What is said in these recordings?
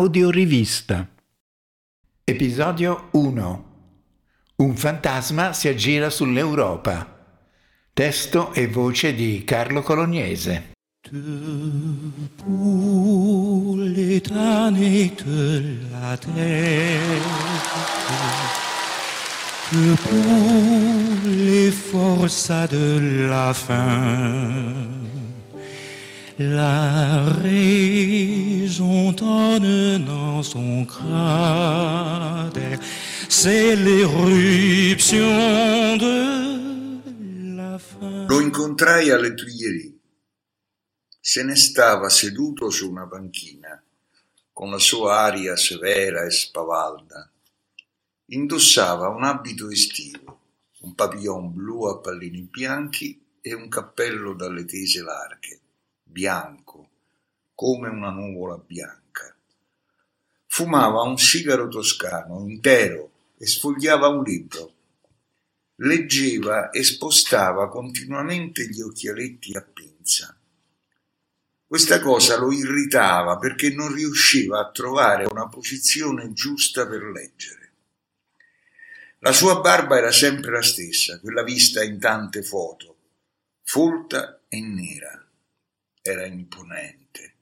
audiorivista. Episodio 1. Un fantasma si aggira sull'Europa. Testo e voce di Carlo Colognese. Pour l'éternité la terre, pour les forces de la fin, la raison donne dans son cratère, c'est l'éruption de la fin. Lo incontrai alle Tuileries. Se ne stava seduto su una panchina, con la sua aria severa e spavalda. Indossava un abito estivo, un papillon blu a pallini bianchi e un cappello dalle tese larghe, bianco, come una nuvola bianca. Fumava un sigaro toscano intero e sfogliava un libro. Leggeva e spostava continuamente gli occhialetti a pinza. Questa cosa lo irritava perché non riusciva a trovare una posizione giusta per leggere. La sua barba era sempre la stessa, quella vista in tante foto, folta e nera. Era imponente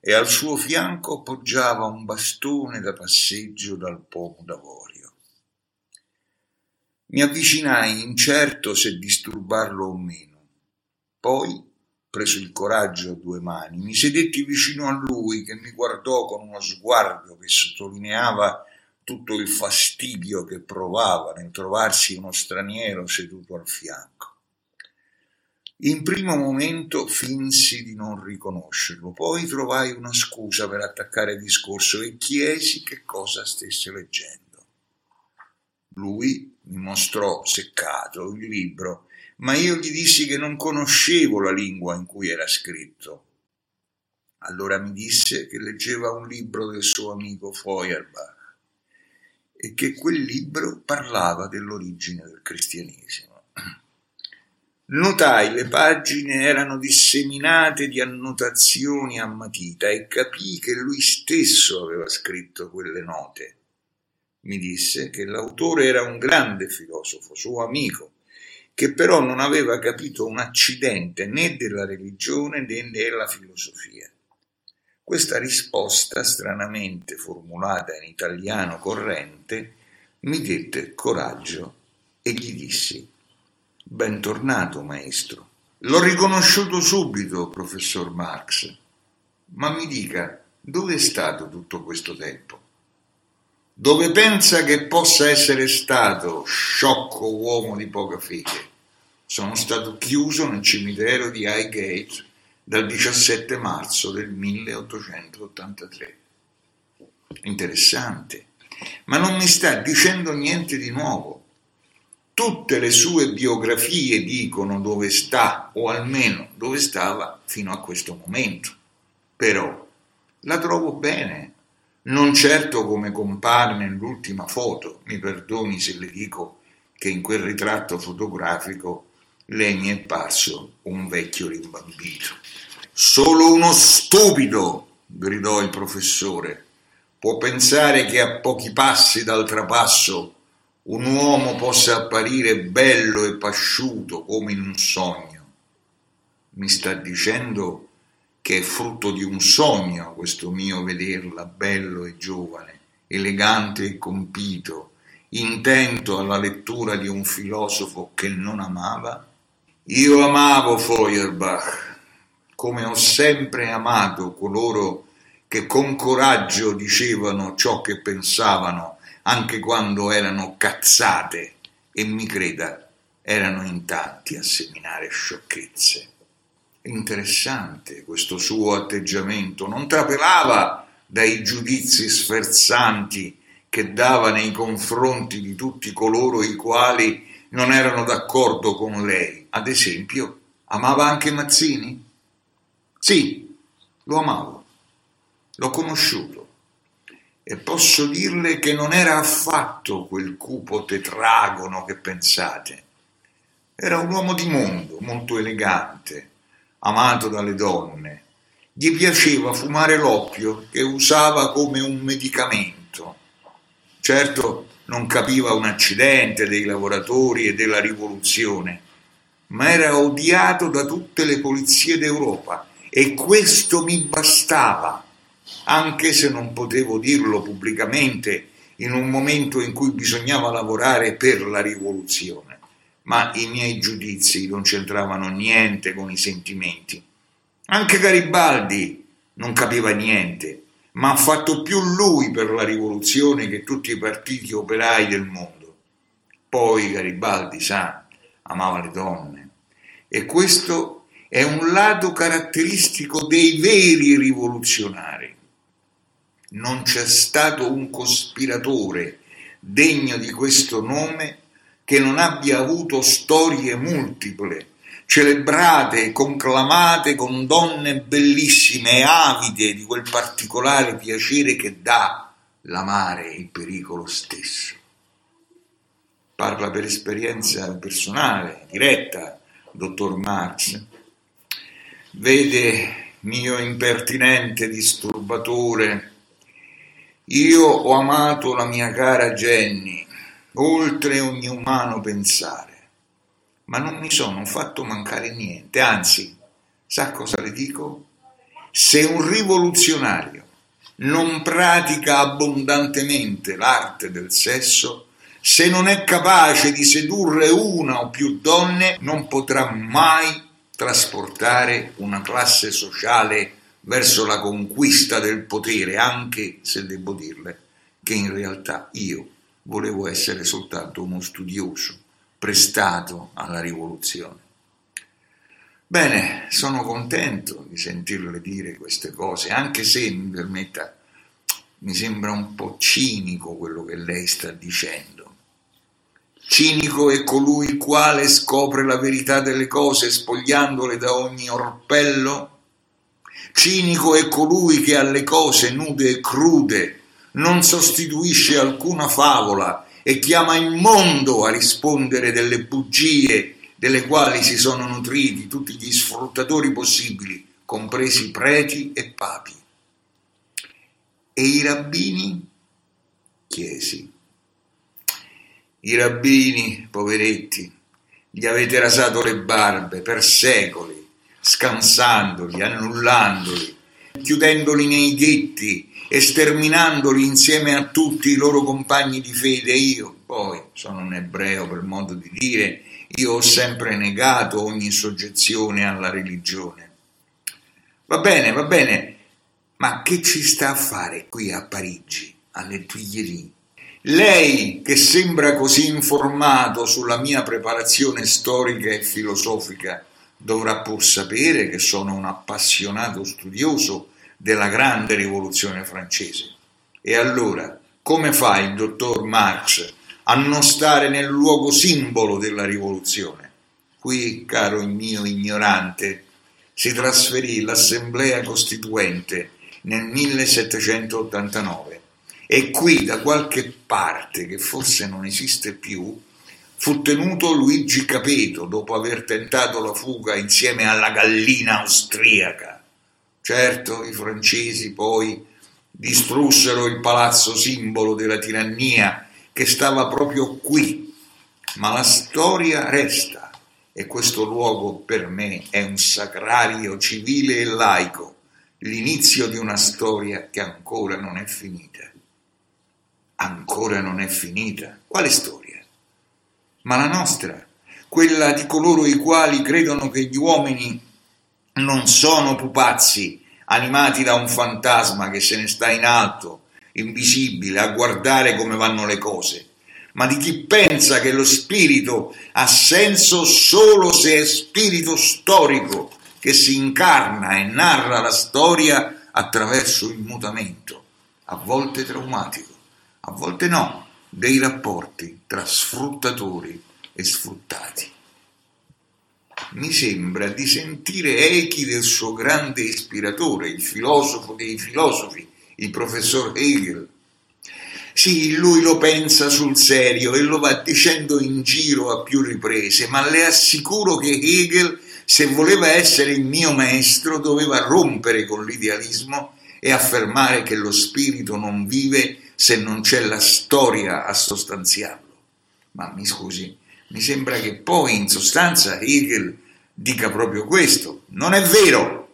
e al suo fianco poggiava un bastone da passeggio dal pomo d'avorio. Mi avvicinai incerto se disturbarlo o meno. Poi preso il coraggio a due mani, mi sedetti vicino a lui che mi guardò con uno sguardo che sottolineava tutto il fastidio che provava nel trovarsi uno straniero seduto al fianco. In primo momento finsi di non riconoscerlo, poi trovai una scusa per attaccare il discorso e chiesi che cosa stesse leggendo. Lui mi mostrò seccato il libro ma io gli dissi che non conoscevo la lingua in cui era scritto. Allora mi disse che leggeva un libro del suo amico Feuerbach e che quel libro parlava dell'origine del cristianesimo. Notai le pagine erano disseminate di annotazioni a matita e capii che lui stesso aveva scritto quelle note. Mi disse che l'autore era un grande filosofo, suo amico, che però non aveva capito un accidente né della religione né della filosofia. Questa risposta, stranamente formulata in italiano corrente, mi dette coraggio e gli dissi Bentornato, maestro. L'ho riconosciuto subito, professor Marx. Ma mi dica, dove è stato tutto questo tempo? Dove pensa che possa essere stato, sciocco uomo di poca fede? Sono stato chiuso nel cimitero di Highgate dal 17 marzo del 1883. Interessante, ma non mi sta dicendo niente di nuovo. Tutte le sue biografie dicono dove sta, o almeno dove stava fino a questo momento. Però la trovo bene, non certo come compare nell'ultima foto, mi perdoni se le dico che in quel ritratto fotografico lei mi è parso un vecchio rimbambito. Solo uno stupido, gridò il professore, può pensare che a pochi passi dal trapasso un uomo possa apparire bello e pasciuto come in un sogno. Mi sta dicendo che è frutto di un sogno questo mio vederla bello e giovane, elegante e compito, intento alla lettura di un filosofo che non amava? Io amavo Feuerbach, come ho sempre amato coloro che con coraggio dicevano ciò che pensavano, anche quando erano cazzate, e mi creda, erano in tanti a seminare sciocchezze. Interessante questo suo atteggiamento, non trapelava dai giudizi sferzanti che dava nei confronti di tutti coloro i quali non erano d'accordo con lei. Ad esempio, amava anche Mazzini? Sì, lo amavo, l'ho conosciuto e posso dirle che non era affatto quel cupo tetragono che pensate. Era un uomo di mondo, molto elegante, amato dalle donne, gli piaceva fumare l'oppio che usava come un medicamento. Certo non capiva un accidente dei lavoratori e della rivoluzione, ma era odiato da tutte le polizie d'Europa e questo mi bastava, anche se non potevo dirlo pubblicamente in un momento in cui bisognava lavorare per la rivoluzione. Ma i miei giudizi non c'entravano niente con i sentimenti. Anche Garibaldi non capiva niente, ma ha fatto più lui per la rivoluzione che tutti i partiti operai del mondo. Poi Garibaldi, sa, amava le donne. E questo è un lato caratteristico dei veri rivoluzionari. Non c'è stato un cospiratore degno di questo nome che non abbia avuto storie multiple celebrate conclamate con donne bellissime e avide di quel particolare piacere che dà l'amare il pericolo stesso. Parla per esperienza personale, diretta, dottor Marx. Vede, mio impertinente disturbatore, io ho amato la mia cara Jenny, oltre ogni umano pensare. Ma non mi sono fatto mancare niente, anzi, sa cosa le dico? Se un rivoluzionario. Non pratica abbondantemente l'arte del sesso, se non è capace di sedurre una o più donne, non potrà mai trasportare una classe sociale verso la conquista del potere, anche se devo dirle che in realtà io volevo essere soltanto uno studioso prestato alla rivoluzione. Bene, sono contento di sentirle dire queste cose, anche se mi permetta, mi sembra un po' cinico quello che lei sta dicendo. Cinico è colui il quale scopre la verità delle cose spogliandole da ogni orpello? Cinico è colui che alle cose nude e crude non sostituisce alcuna favola e chiama il mondo a rispondere delle bugie delle quali si sono nutriti tutti gli sfruttatori possibili, compresi preti e papi. E i rabbini? Chiesi. I rabbini, poveretti, gli avete rasato le barbe per secoli, scansandoli, annullandoli, chiudendoli nei ghetti esterminandoli insieme a tutti i loro compagni di fede. Io poi sono un ebreo per modo di dire, io ho sempre negato ogni soggezione alla religione. Va bene, va bene, ma che ci sta a fare qui a Parigi, alle Tuileries? Lei che sembra così informato sulla mia preparazione storica e filosofica dovrà pur sapere che sono un appassionato studioso della grande rivoluzione francese. E allora, come fa il dottor Marx a non stare nel luogo simbolo della rivoluzione? Qui, caro mio ignorante, si trasferì l'Assemblea Costituente nel 1789 e qui da qualche parte, che forse non esiste più, fu tenuto Luigi Capeto dopo aver tentato la fuga insieme alla gallina austriaca. Certo, i francesi poi distrussero il palazzo simbolo della tirannia che stava proprio qui, ma la storia resta e questo luogo per me è un sacrario civile e laico, l'inizio di una storia che ancora non è finita. Ancora non è finita? Quale storia? Ma la nostra, quella di coloro i quali credono che gli uomini non sono pupazzi animati da un fantasma che se ne sta in alto, invisibile, a guardare come vanno le cose, ma di chi pensa che lo spirito ha senso solo se è spirito storico che si incarna e narra la storia attraverso il mutamento, a volte traumatico, a volte no, dei rapporti tra sfruttatori e sfruttati mi sembra di sentire echi del suo grande ispiratore, il filosofo dei filosofi, il professor Hegel. Sì, lui lo pensa sul serio e lo va dicendo in giro a più riprese, ma le assicuro che Hegel se voleva essere il mio maestro doveva rompere con l'idealismo e affermare che lo spirito non vive se non c'è la storia a sostanziarlo. Ma mi scusi, mi sembra che poi in sostanza Hegel dica proprio questo. Non è vero!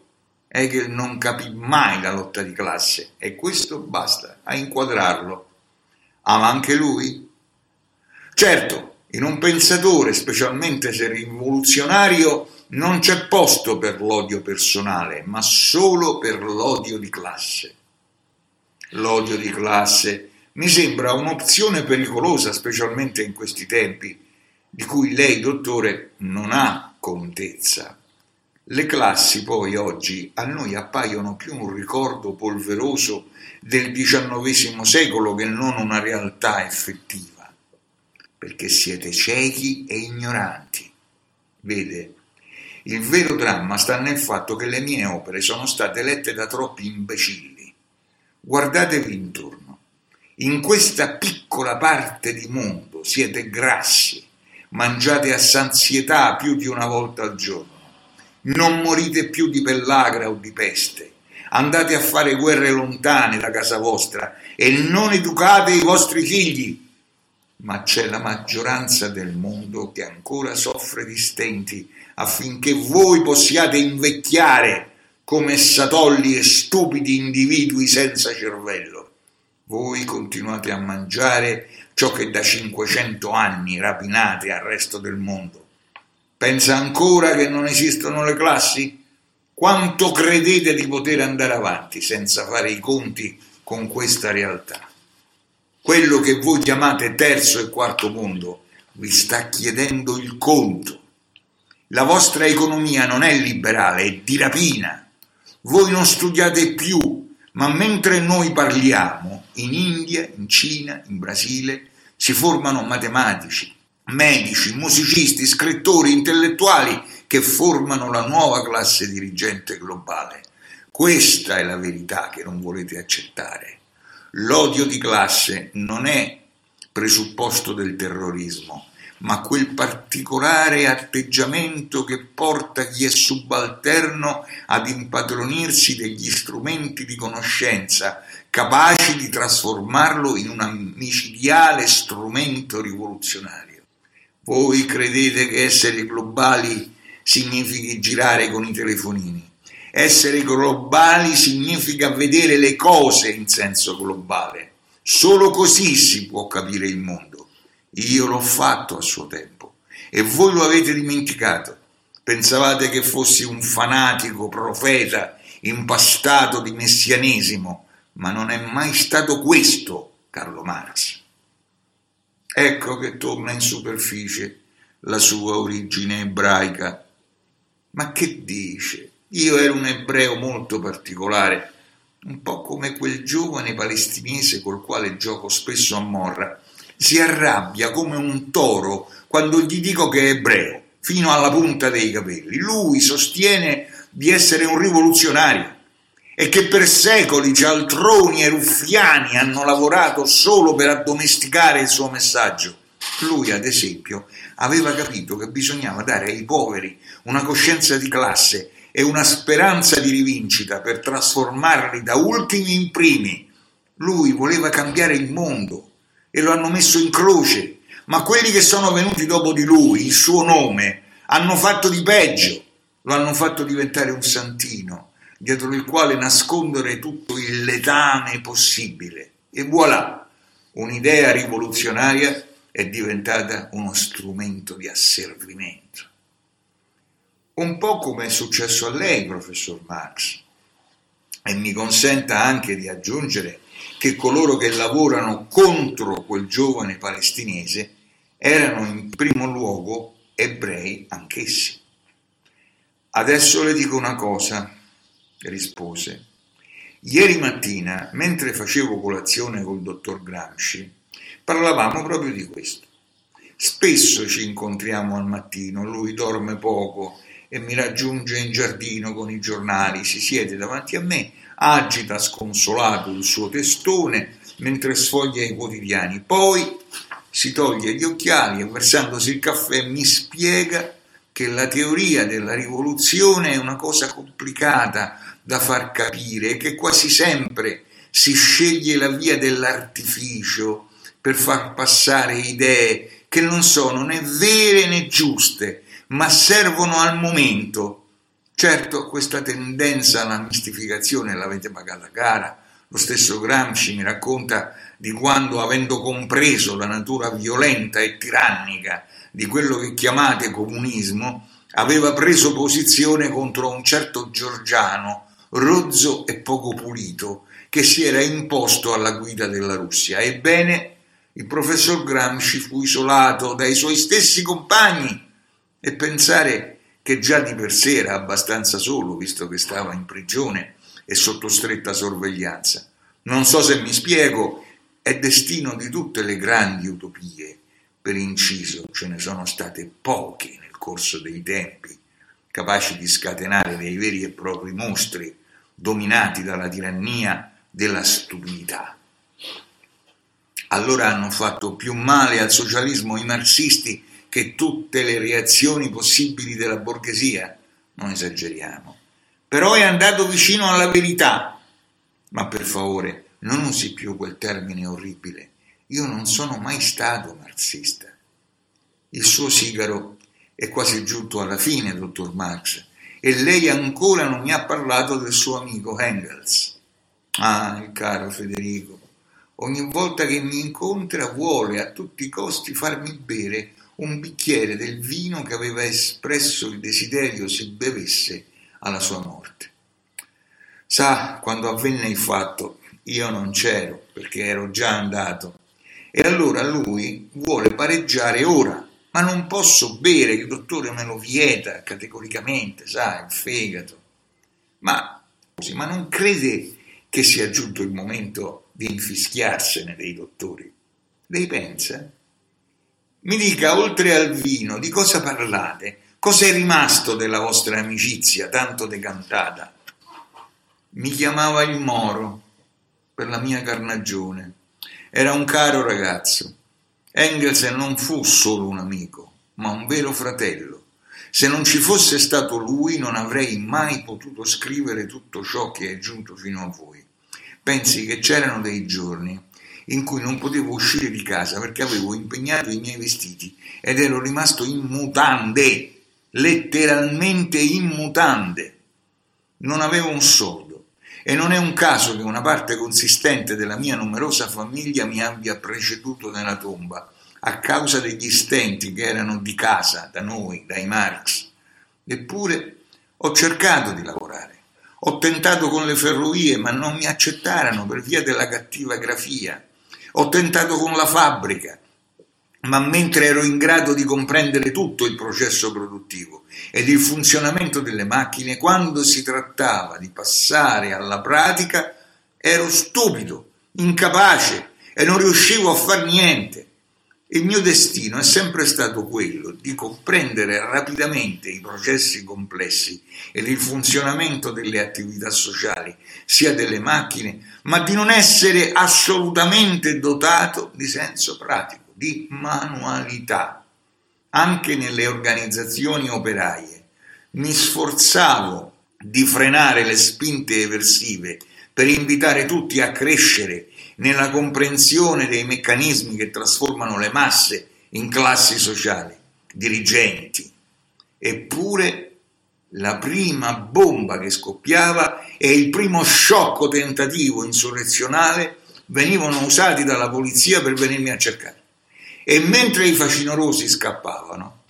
Hegel non capì mai la lotta di classe e questo basta a inquadrarlo. Ama anche lui? Certo, in un pensatore, specialmente se rivoluzionario, non c'è posto per l'odio personale, ma solo per l'odio di classe. L'odio di classe mi sembra un'opzione pericolosa, specialmente in questi tempi, di cui lei, dottore, non ha contezza. Le classi poi oggi a noi appaiono più un ricordo polveroso del XIX secolo che non una realtà effettiva, perché siete ciechi e ignoranti. Vede, il vero dramma sta nel fatto che le mie opere sono state lette da troppi imbecilli. Guardatevi intorno. In questa piccola parte di mondo siete grassi, mangiate a sanzietà più di una volta al giorno. Non morite più di pellagra o di peste. Andate a fare guerre lontane da casa vostra e non educate i vostri figli ma c'è la maggioranza del mondo che ancora soffre di stenti affinché voi possiate invecchiare come satolli e stupidi individui senza cervello. Voi continuate a mangiare ciò che da 500 anni rapinate al resto del mondo. Pensa ancora che non esistono le classi? Quanto credete di poter andare avanti senza fare i conti con questa realtà? Quello che voi chiamate terzo e quarto mondo vi sta chiedendo il conto. La vostra economia non è liberale, è di rapina. Voi non studiate più, ma mentre noi parliamo, in India, in Cina, in Brasile, si formano matematici, medici, musicisti, scrittori, intellettuali che formano la nuova classe dirigente globale. Questa è la verità che non volete accettare. L'odio di classe non è presupposto del terrorismo, ma quel particolare atteggiamento che porta chi è subalterno ad impadronirsi degli strumenti di conoscenza capaci di trasformarlo in un micidiale strumento rivoluzionario. Voi credete che essere globali significhi girare con i telefonini essere globali significa vedere le cose in senso globale. Solo così si può capire il mondo. Io l'ho fatto a suo tempo e voi lo avete dimenticato. Pensavate che fossi un fanatico profeta impastato di messianesimo, ma non è mai stato questo Carlo Marx. Ecco che torna in superficie la sua origine ebraica. Ma che dice? Io ero un ebreo molto particolare, un po' come quel giovane palestinese col quale gioco spesso a Morra. Si arrabbia come un toro quando gli dico che è ebreo, fino alla punta dei capelli. Lui sostiene di essere un rivoluzionario e che per secoli cialtroni e ruffiani hanno lavorato solo per addomesticare il suo messaggio. Lui, ad esempio, aveva capito che bisognava dare ai poveri una coscienza di classe e una speranza di rivincita per trasformarli da ultimi in primi. Lui voleva cambiare il mondo e lo hanno messo in croce, ma quelli che sono venuti dopo di lui, il suo nome, hanno fatto di peggio, lo hanno fatto diventare un santino, dietro il quale nascondere tutto il letame possibile. E voilà, un'idea rivoluzionaria è diventata uno strumento di asservimento un po' come è successo a lei, professor Marx. E mi consenta anche di aggiungere che coloro che lavorano contro quel giovane palestinese erano in primo luogo ebrei anch'essi. Adesso le dico una cosa, rispose. Ieri mattina, mentre facevo colazione col dottor Gramsci, parlavamo proprio di questo. Spesso ci incontriamo al mattino, lui dorme poco e mi raggiunge in giardino con i giornali, si siede davanti a me, agita sconsolato il suo testone mentre sfoglia i quotidiani, poi si toglie gli occhiali e versandosi il caffè mi spiega che la teoria della rivoluzione è una cosa complicata da far capire e che quasi sempre si sceglie la via dell'artificio per far passare idee che non sono né vere né giuste, ma servono al momento. Certo, questa tendenza alla mistificazione l'avete pagata cara. Lo stesso Gramsci mi racconta di quando, avendo compreso la natura violenta e tirannica di quello che chiamate comunismo, aveva preso posizione contro un certo Giorgiano, rozzo e poco pulito, che si era imposto alla guida della Russia. Ebbene, il professor Gramsci fu isolato dai suoi stessi compagni e pensare che già di per sé era abbastanza solo, visto che stava in prigione e sotto stretta sorveglianza. Non so se mi spiego, è destino di tutte le grandi utopie per inciso, ce ne sono state poche nel corso dei tempi, capaci di scatenare dei veri e propri mostri dominati dalla tirannia della stupidità. Allora hanno fatto più male al socialismo i marxisti che tutte le reazioni possibili della borghesia, non esageriamo. Però è andato vicino alla verità. Ma per favore, non usi più quel termine orribile. Io non sono mai stato marxista. Il suo sigaro è quasi giunto alla fine, dottor Marx, e lei ancora non mi ha parlato del suo amico Engels. Ah, il caro Federico, ogni volta che mi incontra vuole a tutti i costi farmi bere un bicchiere del vino che aveva espresso il desiderio si bevesse alla sua morte. Sa, quando avvenne il fatto, io non c'ero perché ero già andato e allora lui vuole pareggiare ora, ma non posso bere, il dottore me lo vieta categoricamente, sa, il fegato. Ma, ma non crede che sia giunto il momento di infischiarsene dei dottori? Lei pensa? Mi dica, oltre al vino, di cosa parlate? Cosa è rimasto della vostra amicizia tanto decantata? Mi chiamava il Moro per la mia carnagione era un caro ragazzo. Engels non fu solo un amico, ma un vero fratello. Se non ci fosse stato lui non avrei mai potuto scrivere tutto ciò che è giunto fino a voi. Pensi che c'erano dei giorni in cui non potevo uscire di casa perché avevo impegnato i miei vestiti ed ero rimasto in mutande, letteralmente in mutande. Non avevo un soldo e non è un caso che una parte consistente della mia numerosa famiglia mi abbia preceduto nella tomba, a causa degli stenti che erano di casa, da noi, dai Marx. Eppure ho cercato di lavorare. Ho tentato con le ferrovie, ma non mi accettarono per via della cattiva grafia. Ho tentato con la fabbrica, ma mentre ero in grado di comprendere tutto il processo produttivo ed il funzionamento delle macchine, quando si trattava di passare alla pratica, ero stupido, incapace e non riuscivo a far niente. Il mio destino è sempre stato quello di comprendere rapidamente i processi complessi ed il funzionamento delle attività sociali, sia delle macchine, ma di non essere assolutamente dotato di senso pratico di manualità, anche nelle organizzazioni operaie. Mi sforzavo di frenare le spinte eversive per invitare tutti a crescere nella comprensione dei meccanismi che trasformano le masse in classi sociali, dirigenti. Eppure la prima bomba che scoppiava e il primo sciocco tentativo insurrezionale venivano usati dalla polizia per venirmi a cercare. E mentre i facinorosi scappavano,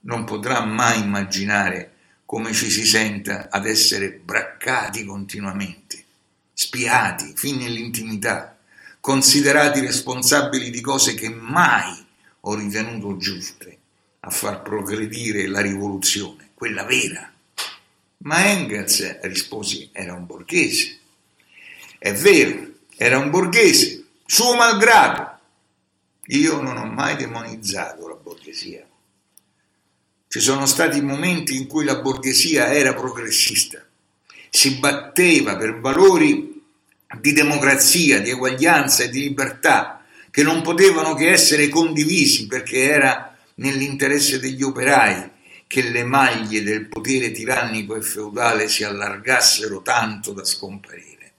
non potrà mai immaginare come ci si senta ad essere braccati continuamente, spiati fin nell'intimità, considerati responsabili di cose che mai ho ritenuto giuste a far progredire la rivoluzione, quella vera. Ma Engels, risposi, era un borghese. È vero, era un borghese, suo malgrado, io non ho mai demonizzato la borghesia. Ci sono stati momenti in cui la borghesia era progressista, si batteva per valori di democrazia, di eguaglianza e di libertà che non potevano che essere condivisi perché era nell'interesse degli operai che le maglie del potere tirannico e feudale si allargassero tanto da scomparire.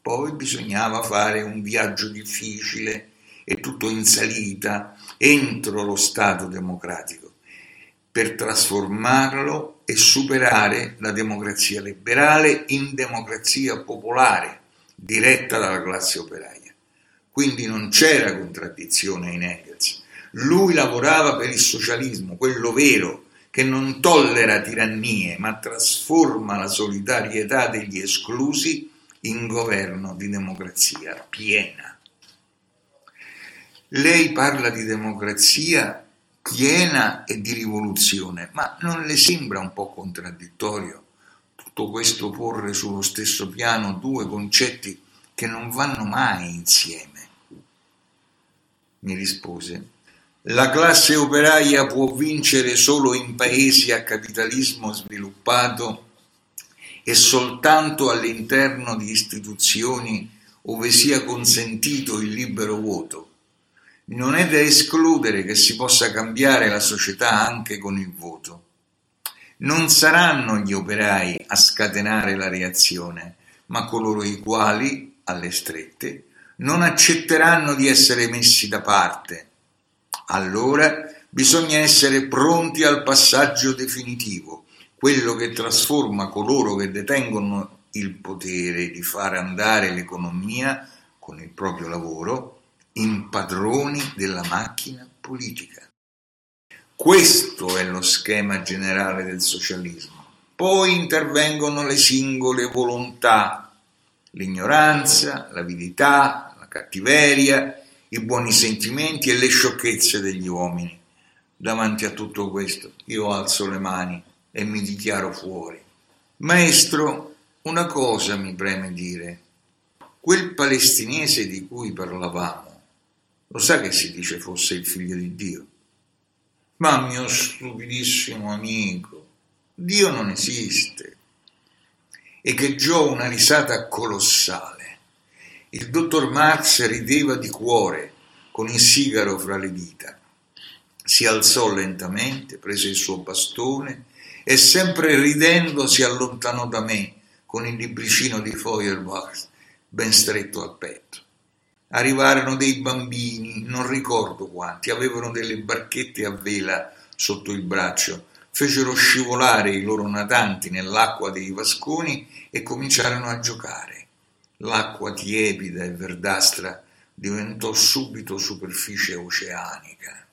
Poi bisognava fare un viaggio difficile e tutto in salita entro lo Stato democratico per trasformarlo e superare la democrazia liberale in democrazia popolare diretta dalla classe operaia. Quindi non c'era contraddizione in Engels. Lui lavorava per il socialismo, quello vero, che non tollera tirannie, ma trasforma la solidarietà degli esclusi in governo di democrazia piena. Lei parla di democrazia piena e di rivoluzione, ma non le sembra un po' contraddittorio tutto questo porre sullo stesso piano due concetti che non vanno mai insieme? Mi rispose, la classe operaia può vincere solo in paesi a capitalismo sviluppato e soltanto all'interno di istituzioni ove sia consentito il libero voto. Non è da escludere che si possa cambiare la società anche con il voto. Non saranno gli operai a scatenare la reazione, ma coloro i quali, alle strette, non accetteranno di essere messi da parte allora bisogna essere pronti al passaggio definitivo, quello che trasforma coloro che detengono il potere di fare andare l'economia con il proprio lavoro in padroni della macchina politica. Questo è lo schema generale del socialismo. Poi intervengono le singole volontà, l'ignoranza, l'avidità, la cattiveria, i buoni sentimenti e le sciocchezze degli uomini. Davanti a tutto questo io alzo le mani e mi dichiaro fuori. Maestro, una cosa mi preme dire. Quel palestinese di cui parlavamo, lo sa che si dice fosse il figlio di Dio? Ma mio stupidissimo amico, Dio non esiste. E che giò una risata colossale. Il dottor Marx rideva di cuore, con il sigaro fra le dita. Si alzò lentamente, prese il suo bastone e sempre ridendo si allontanò da me con il libricino di Feuerbach ben stretto al petto. Arrivarono dei bambini, non ricordo quanti, avevano delle barchette a vela sotto il braccio, fecero scivolare i loro natanti nell'acqua dei vasconi e cominciarono a giocare. L'acqua tiepida e verdastra diventò subito superficie oceanica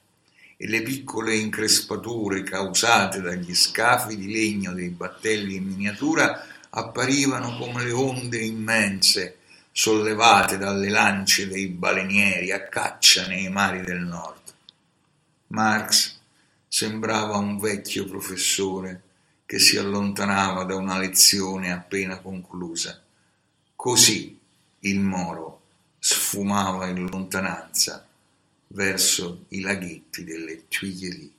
e le piccole increspature causate dagli scafi di legno dei battelli in miniatura apparivano come le onde immense sollevate dalle lance dei balenieri a caccia nei mari del nord. Marx sembrava un vecchio professore che si allontanava da una lezione appena conclusa Così il Moro sfumava in lontananza verso i laghetti delle Tuileries.